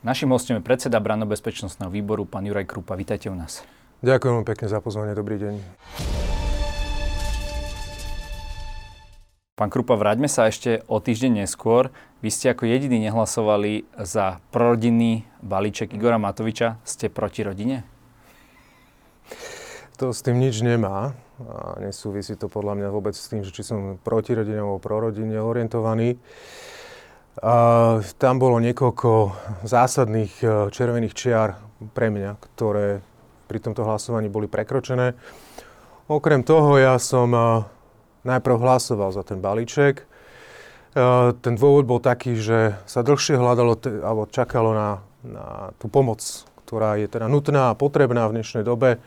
Našim hostom je predseda Brannobezpečnostného výboru, pán Juraj Krupa. Vítajte u nás. Ďakujem pekne za pozvanie. Dobrý deň. Pán Krupa, vráťme sa ešte o týždeň neskôr. Vy ste ako jediní nehlasovali za prorodinný balíček Igora Matoviča. Ste proti rodine? To s tým nič nemá. A nesúvisí to podľa mňa vôbec s tým, že či som proti rodine alebo pro rodine orientovaný. Tam bolo niekoľko zásadných e, červených čiar pre mňa, ktoré pri tomto hlasovaní boli prekročené. Okrem toho ja som e, najprv hlasoval za ten balíček. E, ten dôvod bol taký, že sa dlhšie hľadalo alebo čakalo na, na tú pomoc, ktorá je teda nutná a potrebná v dnešnej dobe.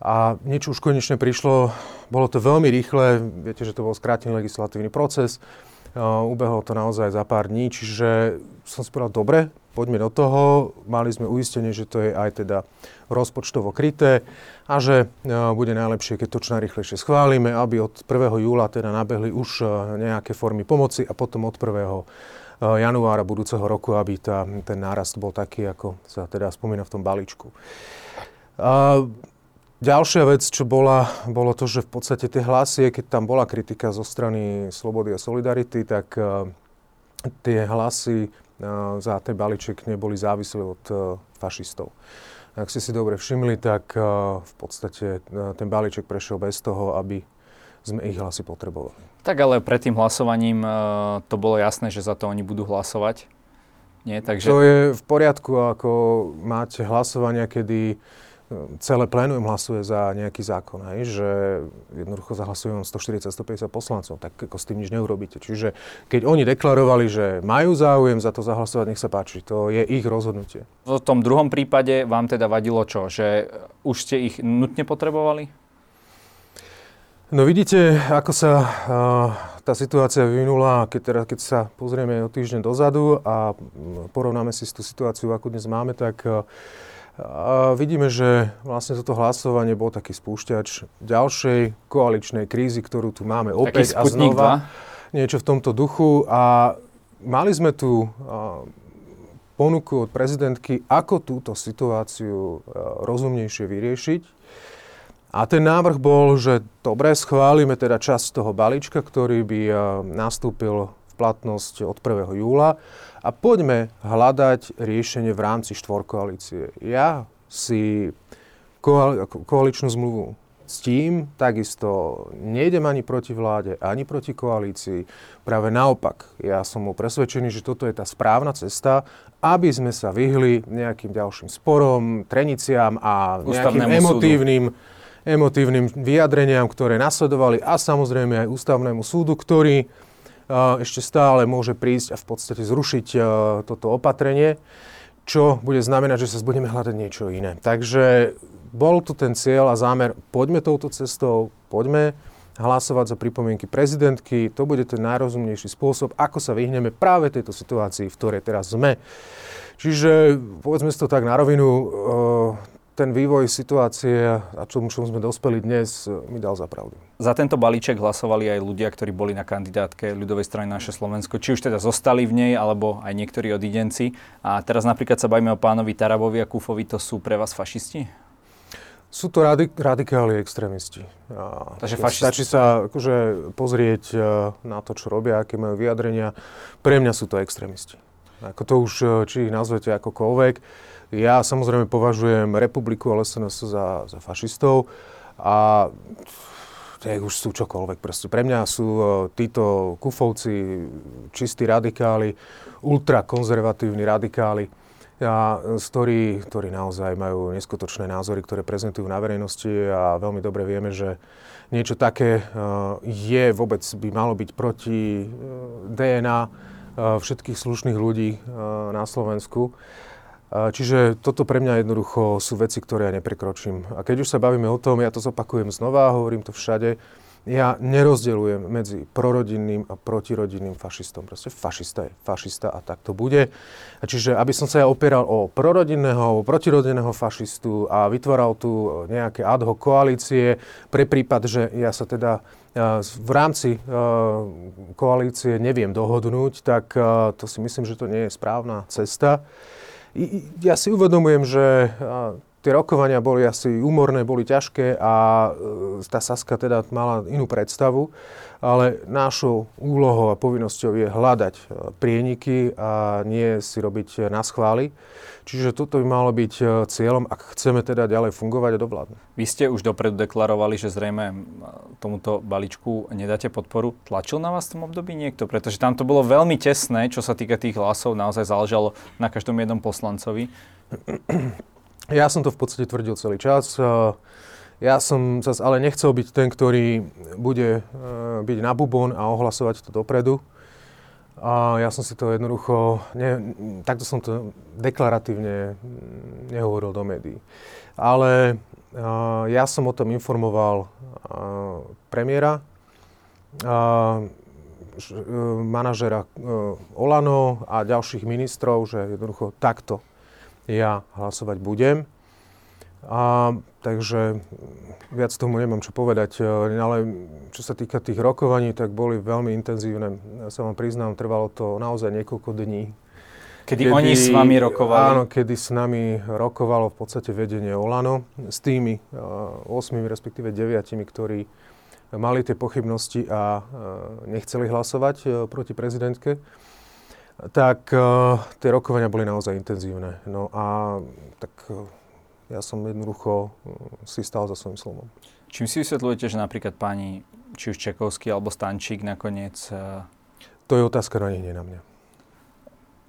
A niečo už konečne prišlo. Bolo to veľmi rýchle. Viete, že to bol skrátený legislatívny proces. Ubehlo to naozaj za pár dní, čiže som si povedal, dobre, poďme do toho. Mali sme uistenie, že to je aj teda rozpočtovo kryté a že bude najlepšie, keď to čo najrychlejšie schválime, aby od 1. júla teda nabehli už nejaké formy pomoci a potom od 1. januára budúceho roku, aby tá, ten nárast bol taký, ako sa teda spomína v tom balíčku. Ďalšia vec, čo bola, bolo to, že v podstate tie hlasy, keď tam bola kritika zo strany Slobody a Solidarity, tak uh, tie hlasy uh, za ten balíček neboli závislé od uh, fašistov. Ak ste si dobre všimli, tak uh, v podstate uh, ten balíček prešiel bez toho, aby sme ich hlasy potrebovali. Tak ale pred tým hlasovaním uh, to bolo jasné, že za to oni budú hlasovať. Nie? Takže... To je v poriadku, ako máte hlasovania, kedy celé plénum hlasuje za nejaký zákon, hej, že jednoducho zahlasujú 140-150 poslancov, tak ako s tým nič neurobíte. Čiže keď oni deklarovali, že majú záujem za to zahlasovať, nech sa páči, to je ich rozhodnutie. V tom druhom prípade vám teda vadilo čo? Že už ste ich nutne potrebovali? No vidíte, ako sa uh, tá situácia vyvinula, keď, teda, keď sa pozrieme o týždeň dozadu a porovnáme si tú situáciu, ako dnes máme, tak uh, a vidíme, že vlastne toto hlasovanie bol taký spúšťač ďalšej koaličnej krízy, ktorú tu máme opäť a znova. Niečo v tomto duchu. A mali sme tu ponuku od prezidentky, ako túto situáciu rozumnejšie vyriešiť. A ten návrh bol, že dobre, schválime teda časť toho balíčka, ktorý by nastúpil v platnosť od 1. júla a poďme hľadať riešenie v rámci štvorkoalície. Ja si koali- koaličnú zmluvu s tým takisto nejdem ani proti vláde, ani proti koalícii. Práve naopak, ja som mu presvedčený, že toto je tá správna cesta, aby sme sa vyhli nejakým ďalším sporom, treniciam a nejakým emotívnym, emotívnym vyjadreniam, ktoré nasledovali a samozrejme aj ústavnému súdu, ktorý ešte stále môže prísť a v podstate zrušiť toto opatrenie, čo bude znamenať, že sa budeme hľadať niečo iné. Takže bol tu ten cieľ a zámer, poďme touto cestou, poďme hlasovať za pripomienky prezidentky. To bude ten najrozumnejší spôsob, ako sa vyhneme práve tejto situácii, v ktorej teraz sme. Čiže povedzme si to tak na rovinu, ten vývoj situácie a čomu, čomu sme dospeli dnes, mi dal za pravdu. Za tento balíček hlasovali aj ľudia, ktorí boli na kandidátke ľudovej strany Naše Slovensko, či už teda zostali v nej, alebo aj niektorí odidenci. A teraz napríklad sa bavíme o pánovi Tarabovi a Kufovi, to sú pre vás fašisti? Sú to radik- radikáli extrémisti. A Takže fašisti. Stačí sa akože pozrieť e, na to, čo robia, aké majú vyjadrenia. Pre mňa sú to extrémisti. Ako to už, e, či ich nazvete akokoľvek, ja samozrejme považujem republiku a SNS za, za fašistov a nech už sú čokoľvek. Proste pre mňa sú uh, títo kufovci čistí radikáli, ultrakonzervatívni radikáli, a, ktorí, ktorí naozaj majú neskutočné názory, ktoré prezentujú na verejnosti a veľmi dobre vieme, že niečo také uh, je vôbec by malo byť proti uh, DNA všetkých slušných ľudí na Slovensku. Čiže toto pre mňa jednoducho sú veci, ktoré ja neprekročím. A keď už sa bavíme o tom, ja to zopakujem znova, hovorím to všade, ja nerozdeľujem medzi prorodinným a protirodinným fašistom. Proste fašista je fašista a tak to bude. A čiže aby som sa ja opieral o prorodinného, o protirodinného fašistu a vytváral tu nejaké ad hoc koalície pre prípad, že ja sa teda v rámci koalície neviem dohodnúť, tak to si myslím, že to nie je správna cesta. Ja si uvedomujem, že tie rokovania boli asi úmorné, boli ťažké a e, tá Saska teda mala inú predstavu, ale našou úlohou a povinnosťou je hľadať e, prieniky a nie si robiť na schvály. Čiže toto by malo byť e, cieľom, ak chceme teda ďalej fungovať a dovládnuť. Vy ste už dopredu deklarovali, že zrejme tomuto balíčku nedáte podporu. Tlačil na vás v tom období niekto? Pretože tam to bolo veľmi tesné, čo sa týka tých hlasov. Naozaj záležalo na každom jednom poslancovi. Ja som to v podstate tvrdil celý čas. Ja som zase ale nechcel byť ten, ktorý bude byť na bubon a ohlasovať to dopredu. A ja som si to jednoducho, ne, takto som to deklaratívne nehovoril do médií. Ale uh, ja som o tom informoval uh, premiéra, manažera uh, Olano a ďalších ministrov, že jednoducho takto ja hlasovať budem. A, takže viac tomu nemám čo povedať, e, ale čo sa týka tých rokovaní, tak boli veľmi intenzívne. Ja sa vám priznám, trvalo to naozaj niekoľko dní. Kedy, kedy oni s vami rokovali? Áno, kedy s nami rokovalo v podstate vedenie Olano s tými uh, 8, respektíve 9, ktorí mali tie pochybnosti a uh, nechceli hlasovať uh, proti prezidentke tak uh, tie rokovania boli naozaj intenzívne. No a tak uh, ja som jednoducho uh, si stal za svojím slovom. Čím si vysvetľujete, že napríklad pani, či už Čekovský alebo Stančík nakoniec... Uh... To je otázka na nich, nie na mňa.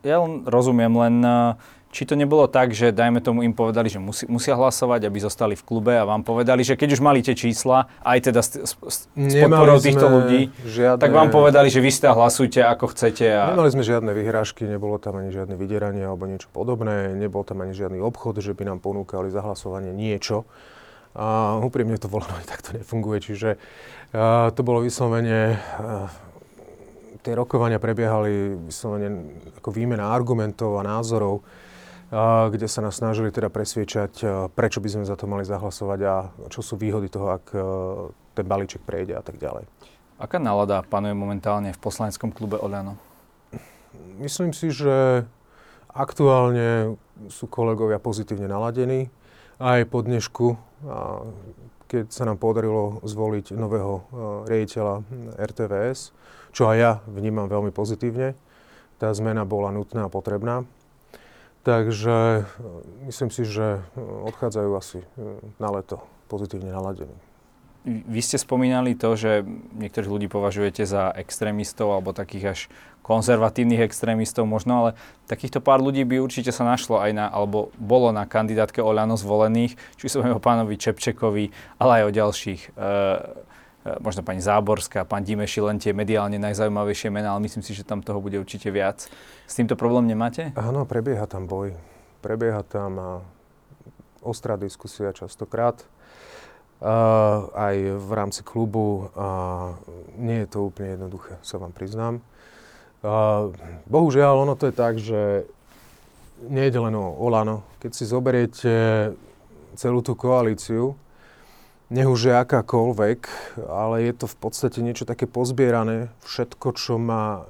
Ja len rozumiem, len uh, či to nebolo tak, že dajme tomu im povedali, že musí, musia hlasovať, aby zostali v klube a vám povedali, že keď už mali tie čísla, aj teda s, s, s podporou týchto ľudí, žiadne... tak vám povedali, že vy ste hlasujte ako chcete. A... Nemali sme žiadne vyhrážky, nebolo tam ani žiadne vydieranie alebo niečo podobné, nebol tam ani žiadny obchod, že by nám ponúkali za hlasovanie niečo. A úprimne to voľno aj takto nefunguje, čiže uh, to bolo vyslovene tie rokovania prebiehali vyslovene ako výmena argumentov a názorov kde sa nás snažili teda presviečať, prečo by sme za to mali zahlasovať a čo sú výhody toho, ak ten balíček prejde a tak ďalej. Aká nálada panuje momentálne v poslaneckom klube Oľano? Myslím si, že aktuálne sú kolegovia pozitívne naladení. Aj po dnešku, keď sa nám podarilo zvoliť nového riaditeľa RTVS, čo aj ja vnímam veľmi pozitívne. Tá zmena bola nutná a potrebná. Takže e, myslím si, že e, odchádzajú asi e, na leto pozitívne naladení. Vy ste spomínali to, že niektorých ľudí považujete za extrémistov alebo takých až konzervatívnych extrémistov možno, ale takýchto pár ľudí by určite sa našlo aj na, alebo bolo na kandidátke Oľano zvolených, či sa o pánovi Čepčekovi, ale aj o ďalších. E, možno pani Záborská, pán Dimeši, len tie mediálne najzaujímavejšie mená, ale myslím si, že tam toho bude určite viac. S týmto problém nemáte? Áno, prebieha tam boj. Prebieha tam a ostrá diskusia častokrát. Uh, aj v rámci klubu. Uh, nie je to úplne jednoduché, sa vám priznám. Uh, bohužiaľ, ono to je tak, že nie je len o Olano. Keď si zoberiete celú tú koalíciu, nech akákoľvek, ale je to v podstate niečo také pozbierané. Všetko, čo má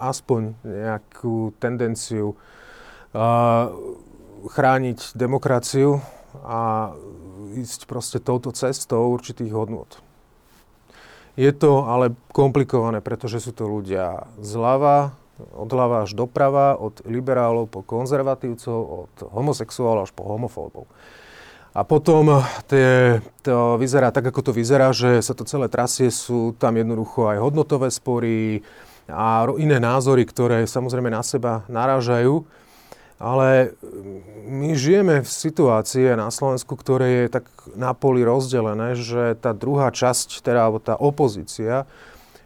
aspoň nejakú tendenciu uh, chrániť demokraciu a ísť proste touto cestou určitých hodnot. Je to ale komplikované, pretože sú to ľudia zľava, od ľava až doprava, od liberálov po konzervatívcov, od homosexuálov až po homofóbov. A potom tie, to vyzerá tak, ako to vyzerá, že sa to celé trasie, sú tam jednoducho aj hodnotové spory a iné názory, ktoré samozrejme na seba narážajú. Ale mm, my žijeme v situácii na Slovensku, ktoré je tak na poli rozdelené, že tá druhá časť, teda alebo tá opozícia,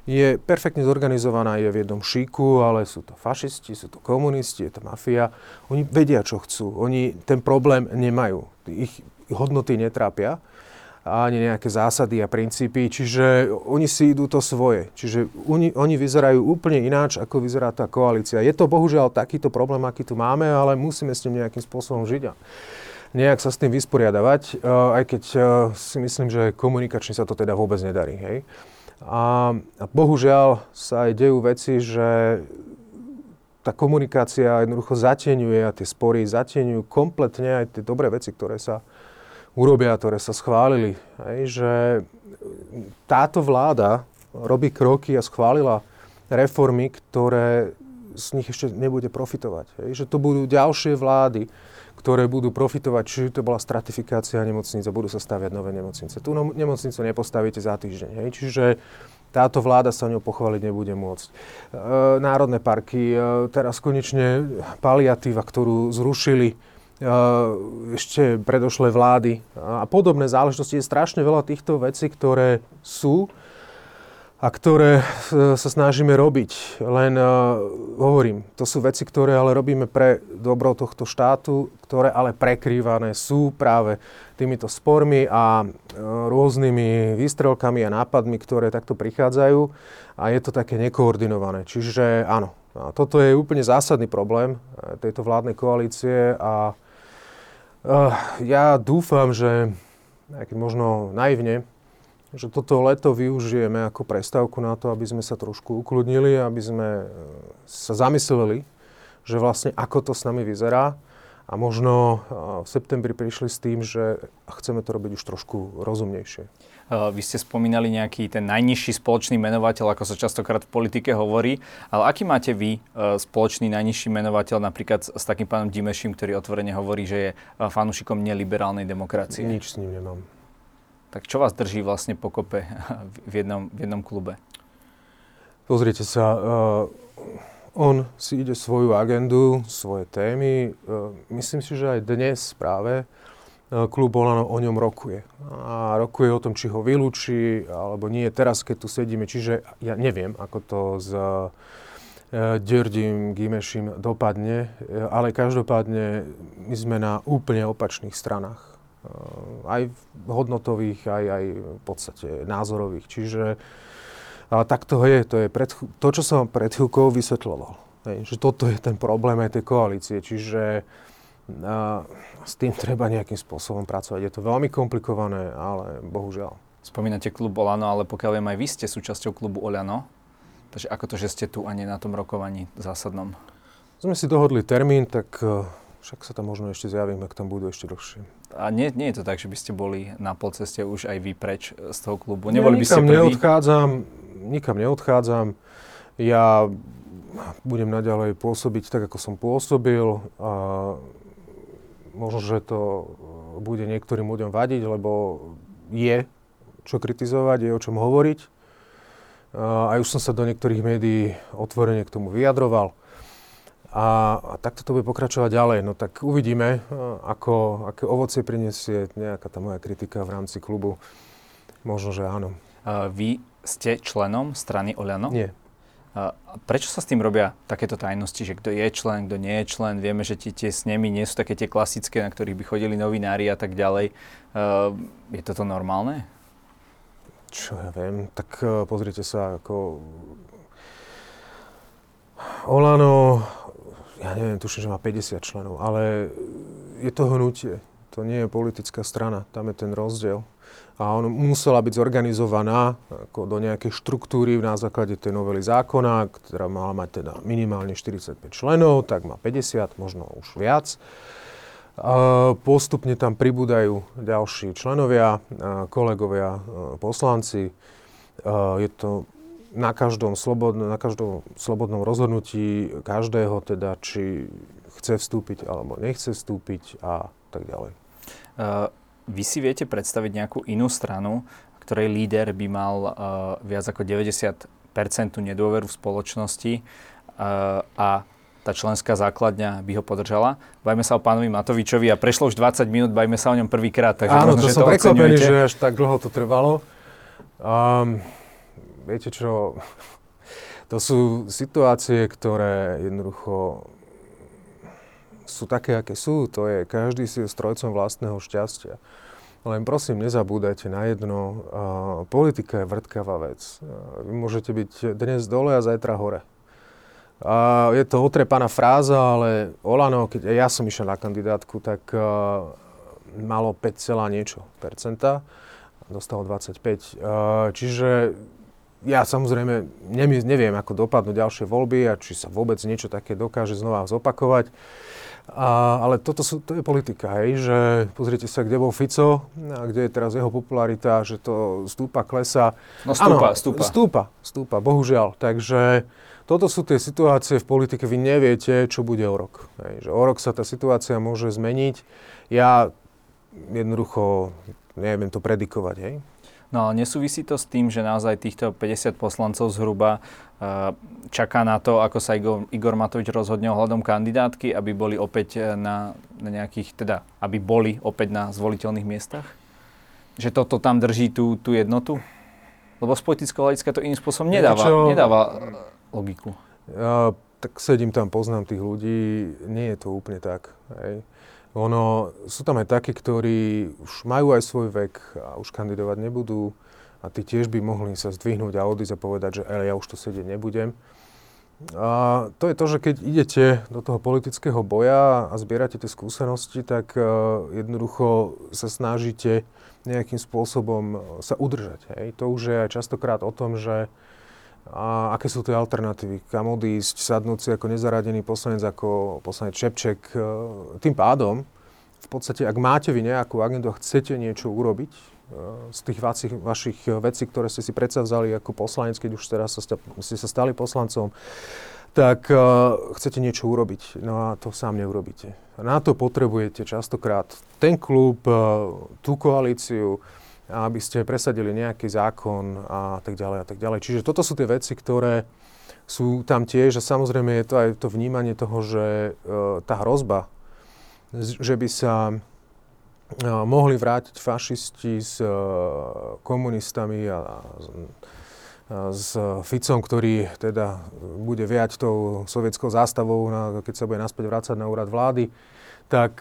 je perfektne zorganizovaná, je v jednom šíku, ale sú to fašisti, sú to komunisti, je to mafia. Oni vedia, čo chcú. Oni ten problém nemajú. Ich hodnoty netrápia ani nejaké zásady a princípy, čiže oni si idú to svoje. Čiže oni, oni vyzerajú úplne ináč, ako vyzerá tá koalícia. Je to bohužiaľ takýto problém, aký tu máme, ale musíme s tým nejakým spôsobom žiť a nejak sa s tým vysporiadavať, uh, aj keď uh, si myslím, že komunikačne sa to teda vôbec nedarí. Hej? A, bohužiaľ sa aj dejú veci, že tá komunikácia jednoducho zatieňuje a tie spory zatieňujú kompletne aj tie dobré veci, ktoré sa urobia, ktoré sa schválili. Hej, že táto vláda robí kroky a schválila reformy, ktoré z nich ešte nebude profitovať. Hej, že to budú ďalšie vlády, ktoré budú profitovať, či to bola stratifikácia nemocnice, budú sa staviať nové nemocnice. Tú nemocnicu nepostavíte za týždeň. Hej. Čiže táto vláda sa ňou pochváliť nebude môcť. E, národné parky, e, teraz konečne paliatíva, ktorú zrušili ešte predošlé vlády a podobné záležitosti. Je strašne veľa týchto vecí, ktoré sú a ktoré e, sa snažíme robiť. Len uh, hovorím, to sú veci, ktoré ale robíme pre dobro tohto štátu, ktoré ale prekrývané sú práve týmito spormi a uh, rôznymi výstrelkami a nápadmi, ktoré takto prichádzajú a je to také nekoordinované. Čiže áno, toto je úplne zásadný problém tejto vládnej koalície a uh, ja dúfam, že aj keď možno naivne, že toto leto využijeme ako prestávku na to, aby sme sa trošku ukludnili, aby sme e, sa zamysleli, že vlastne ako to s nami vyzerá a možno e, v septembri prišli s tým, že chceme to robiť už trošku rozumnejšie. E, vy ste spomínali nejaký ten najnižší spoločný menovateľ, ako sa častokrát v politike hovorí, ale aký máte vy spoločný najnižší menovateľ napríklad s takým pánom Dimeším, ktorý otvorene hovorí, že je fanúšikom neliberálnej demokracie? Nič s ním nemám. Tak čo vás drží vlastne pokope v jednom, v jednom klube? Pozrite sa, uh, on si ide svoju agendu, svoje témy. Uh, myslím si, že aj dnes práve uh, klub Olano o ňom rokuje. A rokuje o tom, či ho vylúči, alebo nie teraz, keď tu sedíme. Čiže ja neviem, ako to s uh, Gimešim dopadne, ale každopádne my sme na úplne opačných stranách Eh, aj hodnotových, aj, aj v podstate názorových. Čiže ale tak to je, to je pred, to, čo som pred chvíľkou vysvetľoval. Hej, že toto je ten problém aj tej koalície. Čiže a, s tým treba nejakým spôsobom pracovať. Je to veľmi komplikované, ale bohužiaľ. Spomínate klub Olano, ale pokiaľ viem, aj vy ste súčasťou klubu Olano. Takže ako to, že ste tu a nie na tom rokovaní zásadnom? Sme si dohodli termín, tak eh, však sa tam možno ešte zjavím, ak tam budú ešte dlhšie. A nie, nie je to tak, že by ste boli na polceste už aj vy preč z toho klubu? Neboli ja, by ste prvý? neodchádzam, nikam neodchádzam. Ja budem naďalej pôsobiť tak, ako som pôsobil. A možno, že to bude niektorým ľuďom vadiť, lebo je čo kritizovať, je o čom hovoriť. A už som sa do niektorých médií otvorene k tomu vyjadroval. A, a takto to bude pokračovať ďalej. No tak uvidíme, ako, aké ovocie prinesie nejaká tá moja kritika v rámci klubu. Možno, že áno. Uh, vy ste členom strany Oľano? Nie. Prečo sa s tým robia takéto tajnosti, že kto je člen, kto nie je člen? Vieme, že tie, tie snemy nie sú také tie klasické, na ktorých by chodili novinári a tak ďalej. Uh, je toto normálne? Čo ja viem, tak uh, pozrite sa, ako Olano ja neviem, tuším, že má 50 členov, ale je to hnutie. To nie je politická strana, tam je ten rozdiel. A on musela byť zorganizovaná ako do nejakej štruktúry na základe tej novely zákona, ktorá mala mať teda minimálne 45 členov, tak má 50, možno už viac. A postupne tam pribúdajú ďalší členovia, kolegovia, poslanci. Je to na každom, slobodn- na každom slobodnom rozhodnutí každého, teda, či chce vstúpiť alebo nechce vstúpiť a tak ďalej. Vy si viete predstaviť nejakú inú stranu, ktorej líder by mal uh, viac ako 90% nedôveru v spoločnosti uh, a tá členská základňa by ho podržala. Bajme sa o pánovi Matovičovi a prešlo už 20 minút, bajme sa o ňom prvýkrát. Áno, možno, to som prekvapený, že až tak dlho to trvalo. Um, viete čo, to sú situácie, ktoré jednoducho sú také, aké sú. To je, každý si strojcom vlastného šťastia. Len prosím, nezabúdajte na jedno. Politika je vrtkavá vec. Vy môžete byť dnes dole a zajtra hore. Uh, je to otrepaná fráza, ale Olano, keď ja som išiel na kandidátku, tak malo 5, niečo percenta. Dostalo 25. Uh, čiže ja samozrejme neviem, ako dopadnú ďalšie voľby a či sa vôbec niečo také dokáže znova zopakovať. A, ale toto sú, to je politika, hej, že pozrite sa, kde bol Fico a kde je teraz jeho popularita, že to stúpa, klesa. No stúpa, ano, stúpa. Stúpa, stúpa, bohužiaľ. Takže toto sú tie situácie v politike, vy neviete, čo bude o rok. Hej, že o rok sa tá situácia môže zmeniť. Ja jednoducho neviem to predikovať, hej. No ale nesúvisí to s tým, že naozaj týchto 50 poslancov zhruba čaká na to, ako sa Igor, Igor Matovič rozhodne ohľadom kandidátky, aby boli opäť eh, na, na nejakých, teda, aby boli opäť na zvoliteľných miestach? Že toto tam drží tú, tú jednotu? Lebo z politického hľadiska to iným spôsobom nedáva, Čo, nedáva eh, logiku. Ja, tak sedím tam, poznám tých ľudí, nie je to úplne tak. Hej. Ono, sú tam aj takí, ktorí už majú aj svoj vek a už kandidovať nebudú a tí tiež by mohli sa zdvihnúť a odísť a povedať, že ale ja už tu sedieť nebudem. A to je to, že keď idete do toho politického boja a zbierate tie skúsenosti, tak uh, jednoducho sa snažíte nejakým spôsobom sa udržať. Hej. To už je aj častokrát o tom, že a aké sú tie alternatívy, kam odísť, sadnúť si ako nezaradený poslanec, ako poslanec Šepček. E, tým pádom, v podstate, ak máte vy nejakú agendu a chcete niečo urobiť e, z tých vašich, vašich vecí, ktoré ste si predsavzali ako poslanec, keď už teraz sa, ste sa stali poslancom, tak uh, chcete niečo urobiť. No a to sám neurobíte. Na to potrebujete častokrát ten klub, uh, tú koalíciu, aby ste presadili nejaký zákon a tak ďalej a tak ďalej. Čiže toto sú tie veci, ktoré sú tam tiež a samozrejme je to aj to vnímanie toho, že e, tá hrozba, že by sa mohli vrátiť fašisti s e, komunistami a, s Ficom, ktorý teda bude viať tou sovietskou zástavou, keď sa bude naspäť vrácať na úrad vlády, tak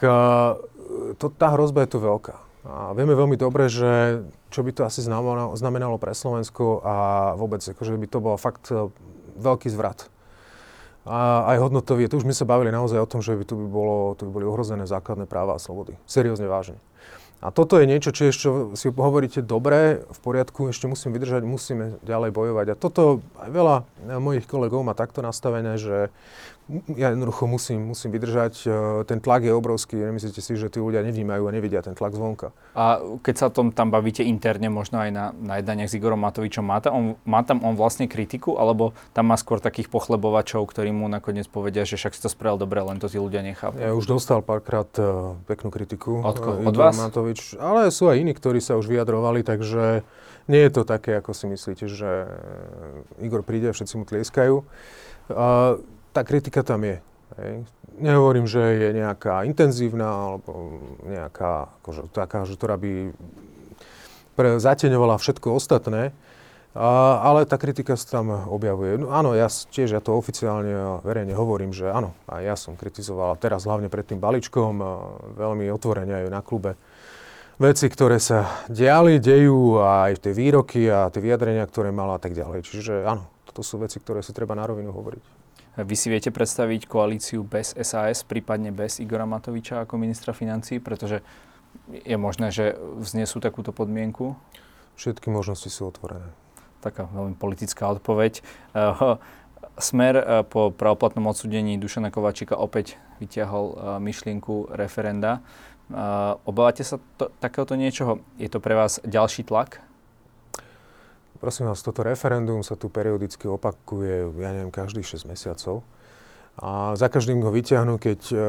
to, tá hrozba je tu veľká. A vieme veľmi dobre, že čo by to asi znamenalo, znamenalo pre Slovensko a vôbec, akože by to bol fakt e, veľký zvrat. A aj hodnotový, tu už sme sa bavili naozaj o tom, že by tu by, bolo, tu by boli ohrozené základné práva a slobody. Seriózne vážne. A toto je niečo, čo ešte si hovoríte dobre, v poriadku, ešte musím vydržať, musíme ďalej bojovať. A toto aj veľa mojich kolegov má takto nastavené, že ja jednoducho musím, musím vydržať. E, ten tlak je obrovský. Nemyslíte si, že tí ľudia nevnímajú a nevidia ten tlak zvonka. A keď sa tom tam bavíte interne, možno aj na, na jednaniach s Igorom Matovičom, má tam, on, má tam on vlastne kritiku, alebo tam má skôr takých pochlebovačov, ktorí mu nakoniec povedia, že však si to spravil dobre, len to tí ľudia nechápu? Ja už dostal párkrát uh, peknú kritiku. Od, uh, od vás? Matovič, ale sú aj iní, ktorí sa už vyjadrovali, takže nie je to také, ako si myslíte, že Igor príde a všetci mu tlieskajú. Uh, tá kritika tam je. Hej. Nehovorím, že je nejaká intenzívna alebo nejaká, akože, taká, že ktorá by pre, zateňovala všetko ostatné, a, ale tá kritika sa tam objavuje. No, áno, ja tiež ja to oficiálne a verejne hovorím, že áno, a ja som kritizoval teraz hlavne pred tým balíčkom, veľmi otvorene aj na klube, veci, ktoré sa diali, dejú a aj tie výroky a tie vyjadrenia, ktoré mala a tak ďalej. Čiže áno, toto sú veci, ktoré si treba na rovinu hovoriť. Vy si viete predstaviť koalíciu bez SAS, prípadne bez Igora Matoviča ako ministra financí, pretože je možné, že vznesú takúto podmienku? Všetky možnosti sú otvorené. Taká veľmi politická odpoveď. Eh, Smer eh, po pravoplatnom odsudení Dušana Kovačika opäť vyťahol eh, myšlienku referenda. Obávate sa to, takéhoto niečoho? Je to pre vás ďalší tlak Prosím vás, toto referendum sa tu periodicky opakuje, ja neviem, každých 6 mesiacov. A za každým ho vyťahnú, keď uh,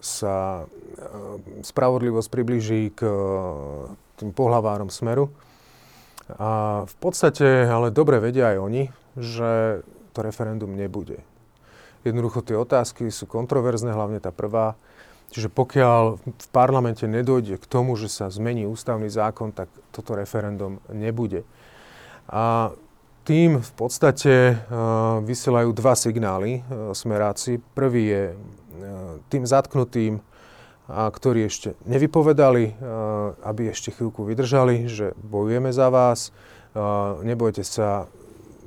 sa uh, spravodlivosť približí k uh, tým pohlavárom smeru. A v podstate ale dobre vedia aj oni, že to referendum nebude. Jednoducho tie otázky sú kontroverzné, hlavne tá prvá. Čiže pokiaľ v parlamente nedojde k tomu, že sa zmení ústavný zákon, tak toto referendum nebude. A tým v podstate uh, vysielajú dva signály uh, smeráci. Prvý je uh, tým zatknutým, a ktorí ešte nevypovedali, aby ešte chvíľku vydržali, že bojujeme za vás, nebojte sa,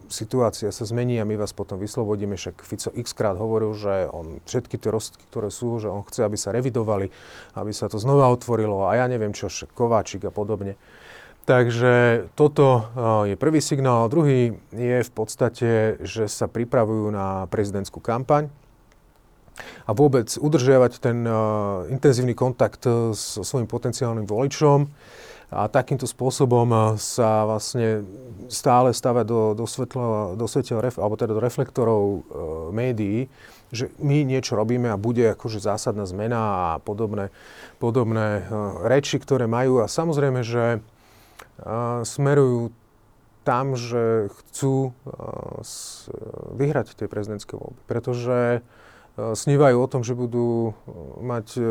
situácia sa zmení a my vás potom vyslobodíme. Však Fico x krát hovoril, že on všetky tie rozsudky, ktoré sú, že on chce, aby sa revidovali, aby sa to znova otvorilo a ja neviem čo, Kováčik a podobne. Takže toto je prvý signál. Druhý je v podstate, že sa pripravujú na prezidentskú kampaň a vôbec udržiavať ten intenzívny kontakt so svojím potenciálnym voličom a takýmto spôsobom sa vlastne stále stavať do, do, svetla, do svetel, alebo teda do reflektorov e, médií, že my niečo robíme a bude akože zásadná zmena a podobné, podobné e, reči, ktoré majú. A samozrejme, že smerujú tam, že chcú e, s, vyhrať tie prezidentské voľby. Pretože E, snívajú o tom, že budú e, mať e,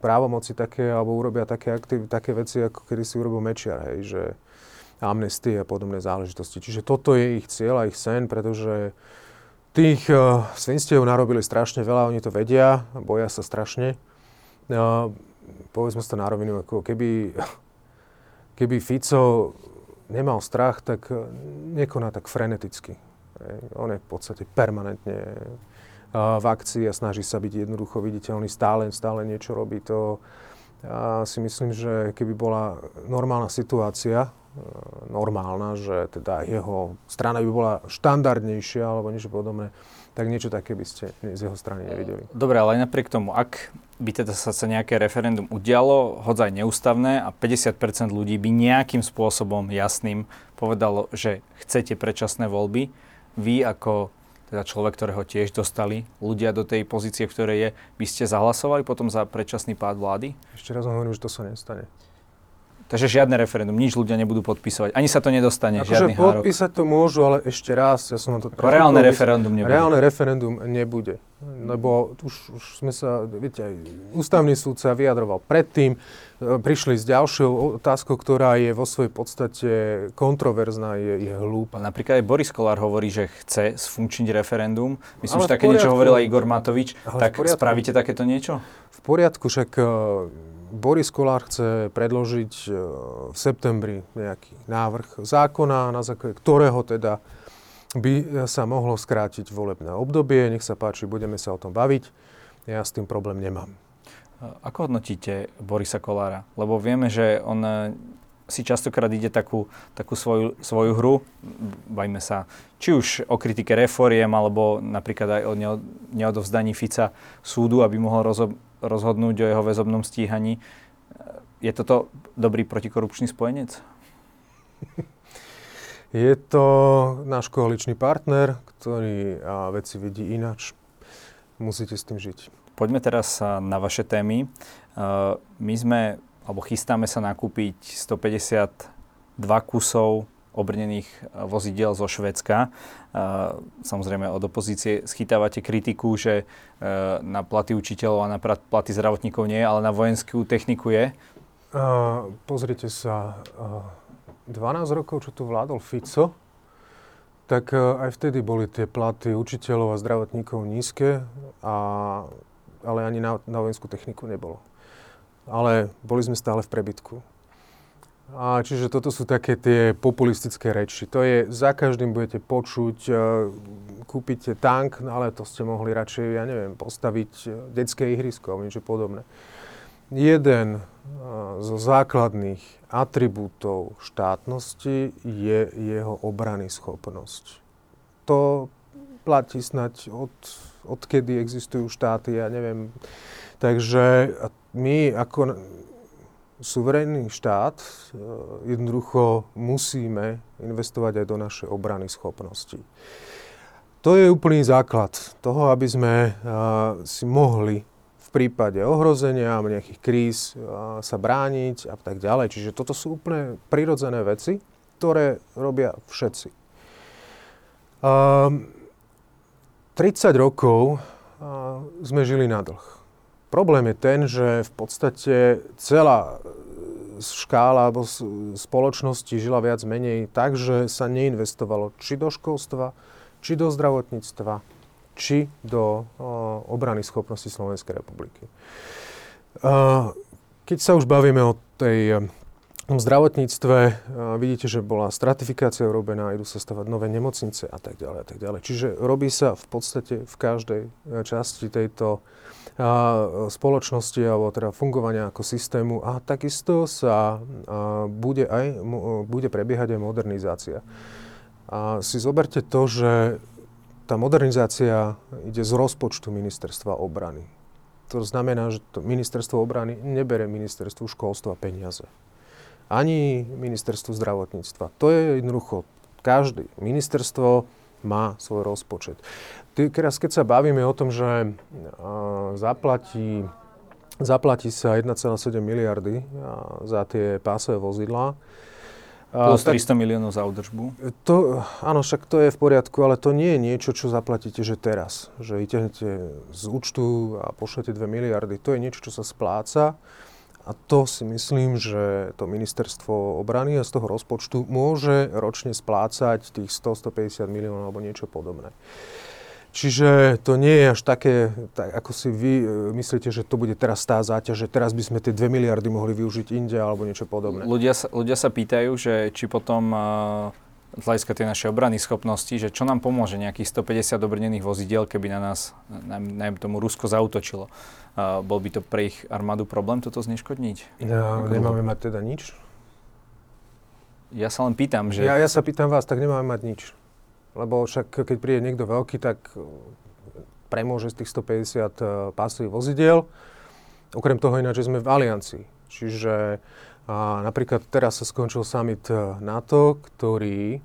právomoci také, alebo urobia také, aktiv, také veci, ako kedy si urobil Mečiar, hej, že amnestie a podobné záležitosti. Čiže toto je ich cieľ a ich sen, pretože tých uh, svinstiev narobili strašne veľa, oni to vedia, boja sa strašne. Uh, povedzme to na rovinu, ako keby, keby Fico nemal strach, tak nekoná tak freneticky. On je v podstate permanentne v akcii a snaží sa byť jednoducho viditeľný, stále, stále niečo robí. To ja si myslím, že keby bola normálna situácia, e, normálna, že teda jeho strana by bola štandardnejšia alebo niečo podobné, tak niečo také by ste z jeho strany nevideli. Dobre, ale aj napriek tomu, ak by teda sa, sa nejaké referendum udialo, hoď aj neústavné a 50% ľudí by nejakým spôsobom jasným povedalo, že chcete predčasné voľby, vy ako teda človek, ktorého tiež dostali ľudia do tej pozície, v ktorej je, by ste zahlasovali potom za predčasný pád vlády? Ešte raz hovorím, že to sa nestane. Takže žiadne referendum, nič ľudia nebudú podpisovať. Ani sa to nedostane, Ako žiadny hárok. podpísať to môžu, ale ešte raz, ja som to... Reálne referendum nebude. Reálne referendum nebude. Lebo už, už sme sa, viete, aj ústavný súd sa vyjadroval predtým, prišli s ďalšou otázkou, ktorá je vo svojej podstate kontroverzná, je, je hlúpa. Napríklad aj Boris Kolár hovorí, že chce sfunkčniť referendum. Myslím, ale že také niečo hovoril aj Igor Matovič. Tak spravíte takéto niečo? V poriadku, však Boris Kolár chce predložiť e, v septembri nejaký návrh zákona, na základe ktorého teda by sa mohlo skrátiť volebné obdobie. Nech sa páči, budeme sa o tom baviť. Ja s tým problém nemám. Ako hodnotíte Borisa Kolára? Lebo vieme, že on e, si častokrát ide takú, takú svoju, svoju hru, bajme sa, či už o kritike reforiem, alebo napríklad aj o neodovzdaní Fica súdu, aby mohol rozho- rozhodnúť o jeho väzobnom stíhaní. Je toto dobrý protikorupčný spojenec? Je to náš koaličný partner, ktorý veci vidí inač. Musíte s tým žiť. Poďme teraz na vaše témy. My sme, alebo chystáme sa nakúpiť 152 kusov obrnených eh, vozidiel zo Švedska. Eh, samozrejme od opozície schytávate kritiku, že eh, na platy učiteľov a na platy zdravotníkov nie, ale na vojenskú techniku je. Uh, pozrite sa, uh, 12 rokov, čo tu vládol Fico, tak aj vtedy boli tie platy učiteľov a zdravotníkov nízke, a, ale ani na, na vojenskú techniku nebolo. Ale boli sme stále v prebytku. A čiže toto sú také tie populistické reči. To je, za každým budete počuť, uh, kúpite tank, no ale to ste mohli radšej, ja neviem, postaviť uh, detské ihrisko alebo niečo podobné. Jeden uh, zo základných atribútov štátnosti je jeho obrany schopnosť. To platí snať od, odkedy existujú štáty, ja neviem. Takže my ako suverénny štát e, jednoducho musíme investovať aj do našej obrany schopností. To je úplný základ toho, aby sme e, si mohli v prípade ohrozenia nejakých kríz e, sa brániť a tak ďalej. Čiže toto sú úplne prirodzené veci, ktoré robia všetci. 30 rokov sme žili na dlh. Problém je ten, že v podstate celá škála alebo spoločnosti žila viac menej tak, že sa neinvestovalo či do školstva, či do zdravotníctva, či do o, obrany schopnosti Slovenskej republiky. keď sa už bavíme o tej v zdravotníctve vidíte, že bola stratifikácia urobená, idú sa stavať nové nemocnice a tak ďalej a tak ďalej. Čiže robí sa v podstate v každej časti tejto spoločnosti alebo teda fungovania ako systému a takisto sa bude, aj, bude prebiehať aj modernizácia. A si zoberte to, že tá modernizácia ide z rozpočtu ministerstva obrany. To znamená, že to ministerstvo obrany nebere ministerstvu školstva peniaze. Ani ministerstvu zdravotníctva. To je jednoducho každý ministerstvo má svoj rozpočet. Teraz, keď sa bavíme o tom, že zaplatí, zaplatí sa 1,7 miliardy za tie pásové vozidlá, Plus 300 miliónov za údržbu. To, áno, však to je v poriadku, ale to nie je niečo, čo zaplatíte, že teraz. Že vyťahnete z účtu a pošlete 2 miliardy. To je niečo, čo sa spláca. A to si myslím, že to ministerstvo obrany a z toho rozpočtu môže ročne splácať tých 100-150 miliónov alebo niečo podobné. Čiže to nie je až také, tak ako si vy e, myslíte, že to bude teraz tá záťaž, že teraz by sme tie 2 miliardy mohli využiť inde alebo niečo podobné. Ľudia sa, ľudia sa pýtajú, že či potom uh, z hľadiska tej našej obrany schopnosti, že čo nám pomôže nejakých 150 obrnených vozidiel, keby na nás, najmä tomu Rusko zautočilo. Uh, bol by to pre ich armádu problém toto zneškodniť? Ja, nemáme mať teda nič? Ja sa len pýtam, že... Ja, ja sa pýtam vás, tak nemáme mať nič. Lebo však keď príde niekto veľký, tak e, premôže z tých 150 e, pásových vozidiel. Okrem toho ináč, že sme v aliancii. Čiže a napríklad teraz sa skončil summit e, NATO, ktorý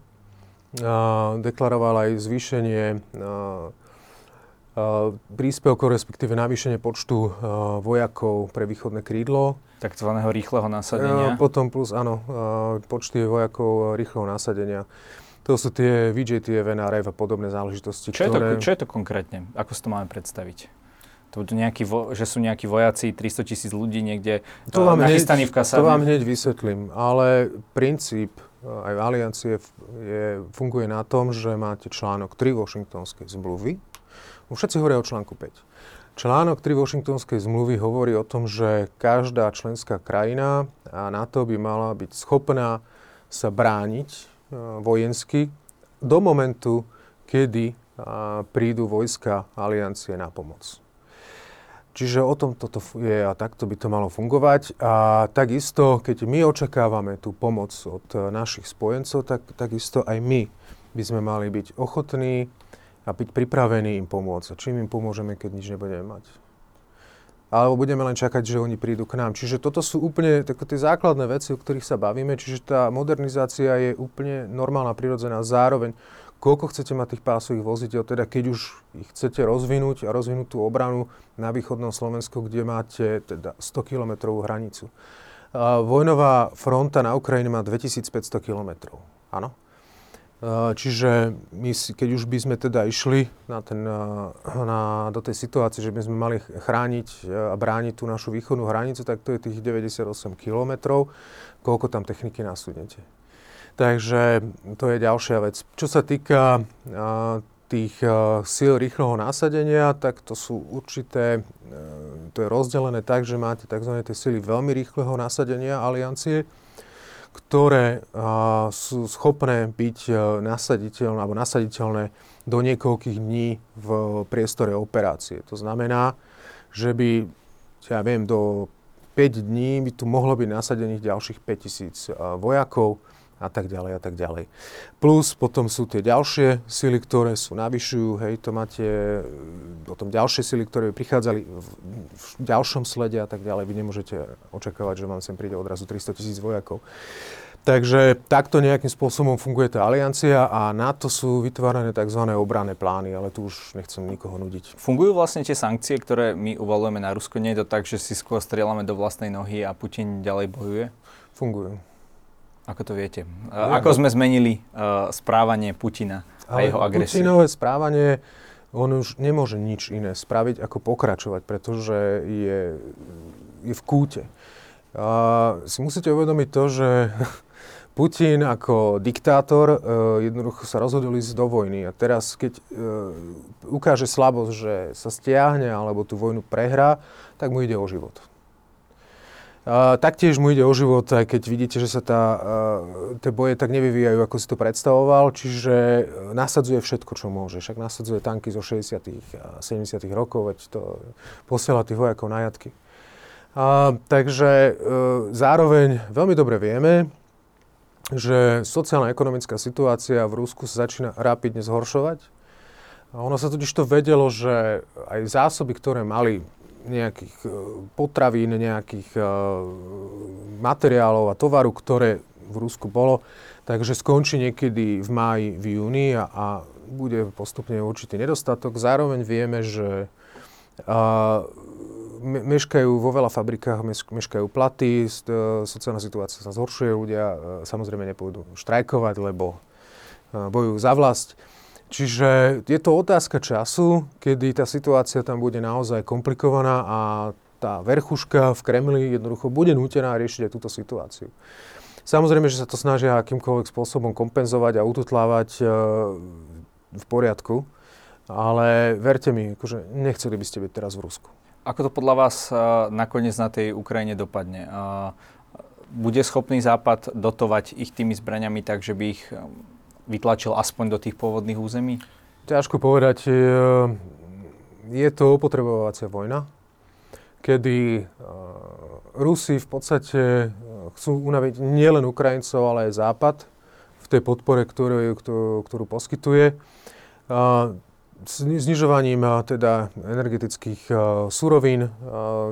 a, deklaroval aj zvýšenie a, príspevkov, respektíve navýšenie počtu uh, vojakov pre východné krídlo. Takzvaného rýchleho nasadenia. Uh, potom plus, áno, uh, počty vojakov rýchleho nasadenia. To sú tie VJTF, NRF a podobné záležitosti, čo ktoré... Je to, čo je to konkrétne? Ako si to máme predstaviť? To nejaký vo, že sú nejakí vojaci, 300 tisíc ľudí niekde to vám nachystaní hneď, v kasárne? To vám hneď vysvetlím, ale princíp eh, aj v aliancie je, funguje na tom, že máte článok 3 Washingtonskej zmluvy. Všetci hovoria o článku 5. Článok 3 Washingtonskej zmluvy hovorí o tom, že každá členská krajina a NATO by mala byť schopná sa brániť Eh, vojensky do momentu, kedy eh, prídu vojska aliancie na pomoc. Čiže o tom toto je a takto by to malo fungovať. A takisto, keď my očakávame tú pomoc od eh, našich spojencov, tak takisto aj my by sme mali byť ochotní a byť pripravení im pomôcť. A čím im pomôžeme, keď nič nebudeme mať? alebo budeme len čakať, že oni prídu k nám. Čiže toto sú úplne také tie základné veci, o ktorých sa bavíme, čiže tá modernizácia je úplne normálna, prirodzená. Zároveň, koľko chcete mať tých pásových vozidel, teda keď už ich chcete rozvinúť a rozvinúť tú obranu na východnom Slovensku, kde máte teda 100 kilometrovú hranicu. A vojnová fronta na Ukrajine má 2500 kilometrov. Áno? Čiže my keď už by sme teda išli na ten, na, do tej situácie, že by sme mali chrániť a brániť tú našu východnú hranicu, tak to je tých 98 kilometrov, koľko tam techniky nasúdnete. Takže to je ďalšia vec. Čo sa týka tých síl rýchleho násadenia, tak to sú určité, to je rozdelené tak, že máte tzv. tie síly veľmi rýchleho nasadenia aliancie, ktoré sú schopné byť e, nasaditeľné alebo nasaditeľné do niekoľkých dní v priestore operácie. To znamená, že by, ja viem, do 5 dní by tu mohlo byť nasadených ďalších 5000 vojakov a tak ďalej a tak ďalej. Plus potom sú tie ďalšie sily, ktoré sú navyšujú, hej, to máte potom ďalšie sily, ktoré prichádzali v, v ďalšom slede a tak ďalej. Vy nemôžete očakávať, že vám sem príde odrazu 300 tisíc vojakov. Takže takto nejakým spôsobom funguje tá aliancia a na to sú vytvárané tzv. obranné plány, ale tu už nechcem nikoho nudiť. Fungujú vlastne tie sankcie, ktoré my uvalujeme na Rusko? Nie je to tak, že si skôr strieľame do vlastnej nohy a Putin ďalej bojuje? Fungujú. Ako to viete? Ja, Ako sme zmenili uh, správanie Putina a jeho agresiu? Putinové správanie, on už nemôže nič iné spraviť, ako pokračovať, pretože je, je v kúte. Uh, si musíte uvedomiť to, že Putin ako diktátor uh, jednoducho sa rozhodol ísť do vojny. A teraz, keď uh, ukáže slabosť, že sa stiahne alebo tú vojnu prehrá, tak mu ide o život. Taktiež mu ide o život, aj keď vidíte, že sa tá, uh, tie boje tak nevyvíjajú, ako si to predstavoval, čiže nasadzuje všetko, čo môže. Však nasadzuje tanky zo 60 a 70 rokov, veď to posiela tých vojakov na jatky. Uh, takže uh, zároveň veľmi dobre vieme, že sociálna ekonomická situácia v Rusku sa začína rapidne zhoršovať. A ono sa totiž to vedelo, že aj zásoby, ktoré mali nejakých e, potravín, nejakých e, materiálov a tovaru, ktoré v Rusku bolo, takže skončí niekedy v máji, v júni a, a bude postupne určitý nedostatok. Zároveň vieme, že a, me, meškajú vo veľa fabrikách, meškajú platy, e, sociálna situácia sa zhoršuje, ľudia samozrejme nepôjdu štrajkovať, lebo bojujú za vlast. Čiže je to otázka času, kedy tá situácia tam bude naozaj komplikovaná a tá verchuška v Kremli jednoducho bude nútená riešiť aj túto situáciu. Samozrejme, že sa to snažia akýmkoľvek spôsobom kompenzovať a ututlávať e, v poriadku, ale verte mi, akože nechceli by ste byť teraz v Rusku. Ako to podľa vás e, nakoniec na tej Ukrajine dopadne? E, bude schopný Západ dotovať ich tými zbraniami tak, že by ich vytlačil aspoň do tých pôvodných území? Ťažko povedať. Je to opotrebovacia vojna, kedy Rusi v podstate chcú unaviť nielen Ukrajincov, ale aj Západ v tej podpore, ktorú, ktorú poskytuje. Znižovaním teda energetických surovín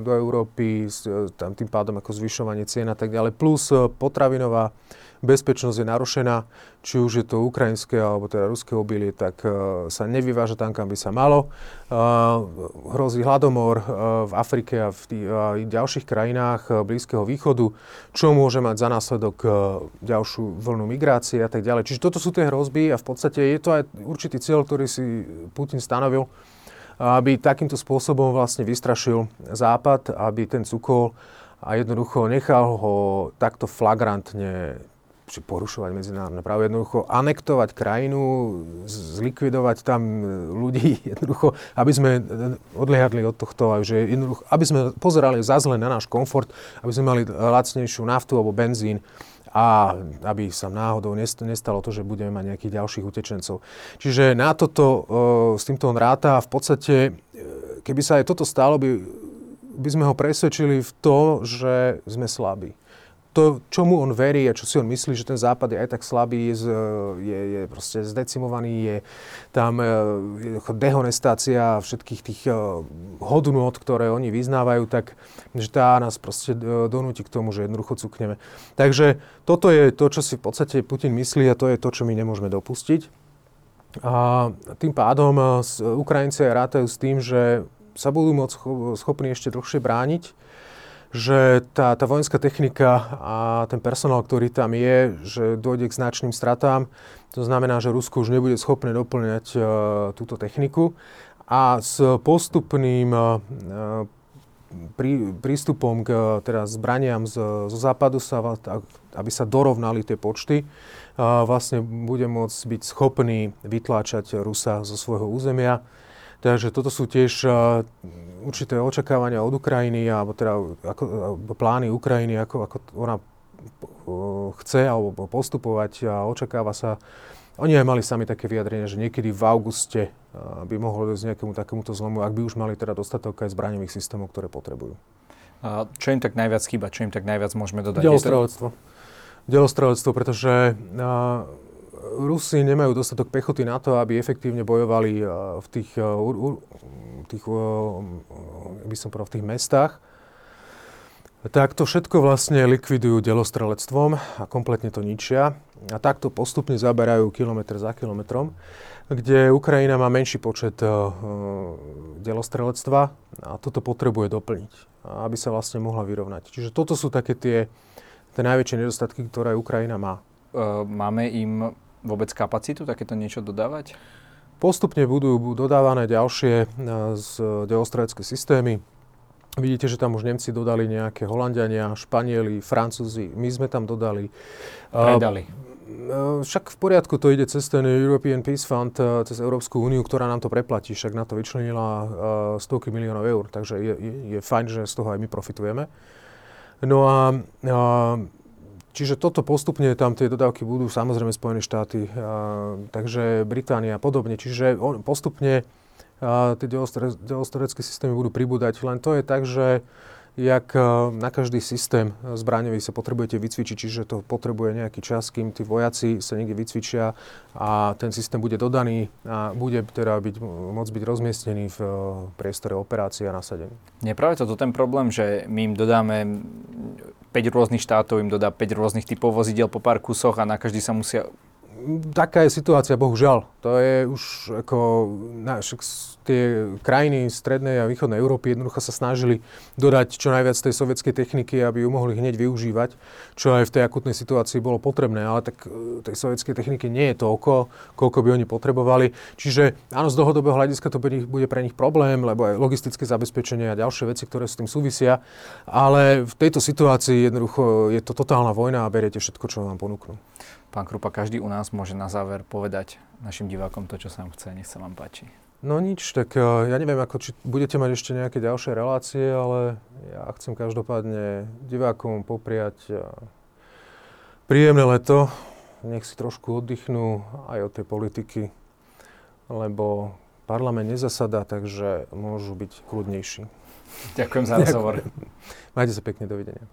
do Európy, tam tým pádom ako zvyšovanie cien a tak ďalej, plus potravinová bezpečnosť je narušená, či už je to ukrajinské alebo teda ruské obilie, tak uh, sa nevyváža tam, kam by sa malo. Uh, hrozí hladomor uh, v Afrike a v tých, uh, ďalších krajinách Blízkeho východu, čo môže mať za následok ďalšiu vlnu migrácie a tak ďalej. Čiže toto sú tie hrozby a v podstate je to aj určitý cieľ, ktorý si Putin stanovil, aby takýmto spôsobom vlastne vystrašil Západ, aby ten cukol a jednoducho nechal ho takto flagrantne či porušovať medzinárodné právo, jednoducho anektovať krajinu, zlikvidovať tam ľudí, jednoducho, aby sme odliadli od tohto, že jednoducho, aby sme pozerali zazle na náš komfort, aby sme mali lacnejšiu naftu alebo benzín a aby sa náhodou nestalo to, že budeme mať nejakých ďalších utečencov. Čiže na toto, s týmto on ráta a v podstate, e, keby sa aj toto stalo, by, by sme ho presvedčili v to, že sme slabí to, čomu on verí a čo si on myslí, že ten západ je aj tak slabý, je, je, je proste zdecimovaný, je tam e, je dehonestácia všetkých tých e, hodnôt, ktoré oni vyznávajú, tak že tá nás proste e, donúti k tomu, že jednoducho cukneme. Takže toto je to, čo si v podstate Putin myslí a to je to, čo my nemôžeme dopustiť. A tým pádom Ukrajinci rátajú s tým, že sa budú môcť schopní ešte dlhšie brániť, že tá, tá vojenská technika a ten personál, ktorý tam je, že dojde k značným stratám. To znamená, že Rusko už nebude schopné doplňať uh, túto techniku. A s postupným uh, prí, prístupom k teda zbraniam z, zo západu, sa, aby sa dorovnali tie počty, uh, vlastne bude môcť byť schopný vytláčať Rusa zo svojho územia. Takže toto sú tiež určité očakávania od Ukrajiny, alebo teda ako, plány Ukrajiny, ako, ako ona chce alebo postupovať a očakáva sa. Oni aj mali sami také vyjadrenie, že niekedy v auguste by mohlo dojsť nejakému takémuto zlomu, ak by už mali teda dostatok aj zbraňových systémov, ktoré potrebujú. A čo im tak najviac chýba? Čo im tak najviac môžeme dodať? Delostrelectvo. Delostrelectvo, pretože Rusi nemajú dostatok pechoty na to, aby efektívne bojovali v tých, tých by som povedal, v tých mestách. Tak to všetko vlastne likvidujú delostrelectvom a kompletne to ničia. A takto postupne zaberajú kilometr za kilometrom, kde Ukrajina má menší počet delostrelectva a toto potrebuje doplniť, aby sa vlastne mohla vyrovnať. Čiže toto sú také tie, tie najväčšie nedostatky, ktoré Ukrajina má. Máme im vôbec kapacitu takéto niečo dodávať? Postupne budú dodávané ďalšie e, z deostredecké systémy. Vidíte, že tam už Nemci dodali nejaké Holandiania, Španieli, Francúzi. My sme tam dodali. Predali. E, však v poriadku to ide cez ten European Peace Fund, e, cez Európsku úniu, ktorá nám to preplatí. Však na to vyčlenila stovky miliónov eur. Takže je, je, je fajn, že z toho aj my profitujeme. No a, a Čiže toto postupne, tam tie dodávky budú samozrejme Spojené štáty, a, takže Británia a podobne. Čiže on, postupne a, tie delostorecké systémy budú pribúdať. Len to je tak, že jak na každý systém zbraňový sa potrebujete vycvičiť, čiže to potrebuje nejaký čas, kým tí vojaci sa niekde vycvičia a ten systém bude dodaný a bude teda byť, môcť byť rozmiestnený v priestore operácie a nasadení. Nie práve toto ten problém, že my im dodáme 5 rôznych štátov im dodá 5 rôznych typov vozidel po pár kusoch a na každý sa musia taká je situácia, bohužiaľ. To je už ako, na, tie krajiny strednej a východnej Európy jednoducho sa snažili dodať čo najviac tej sovietskej techniky, aby ju mohli hneď využívať, čo aj v tej akutnej situácii bolo potrebné, ale tak e, tej sovietskej techniky nie je toľko, koľko by oni potrebovali. Čiže áno, z dlhodobého hľadiska to bude pre nich problém, lebo aj logistické zabezpečenie a ďalšie veci, ktoré s tým súvisia, ale v tejto situácii jednoducho je to totálna vojna a beriete všetko, čo vám ponúknú. Pán Krupa, každý u nás môže na záver povedať našim divákom to, čo sa vám chce, nech sa vám páči. No nič, tak uh, ja neviem, ako, či budete mať ešte nejaké ďalšie relácie, ale ja chcem každopádne divákom popriať uh, príjemné leto, nech si trošku oddychnú aj od tej politiky, lebo parlament nezasadá, takže môžu byť kľudnejší. Ďakujem za rozhovor. Majte sa pekne, dovidenia.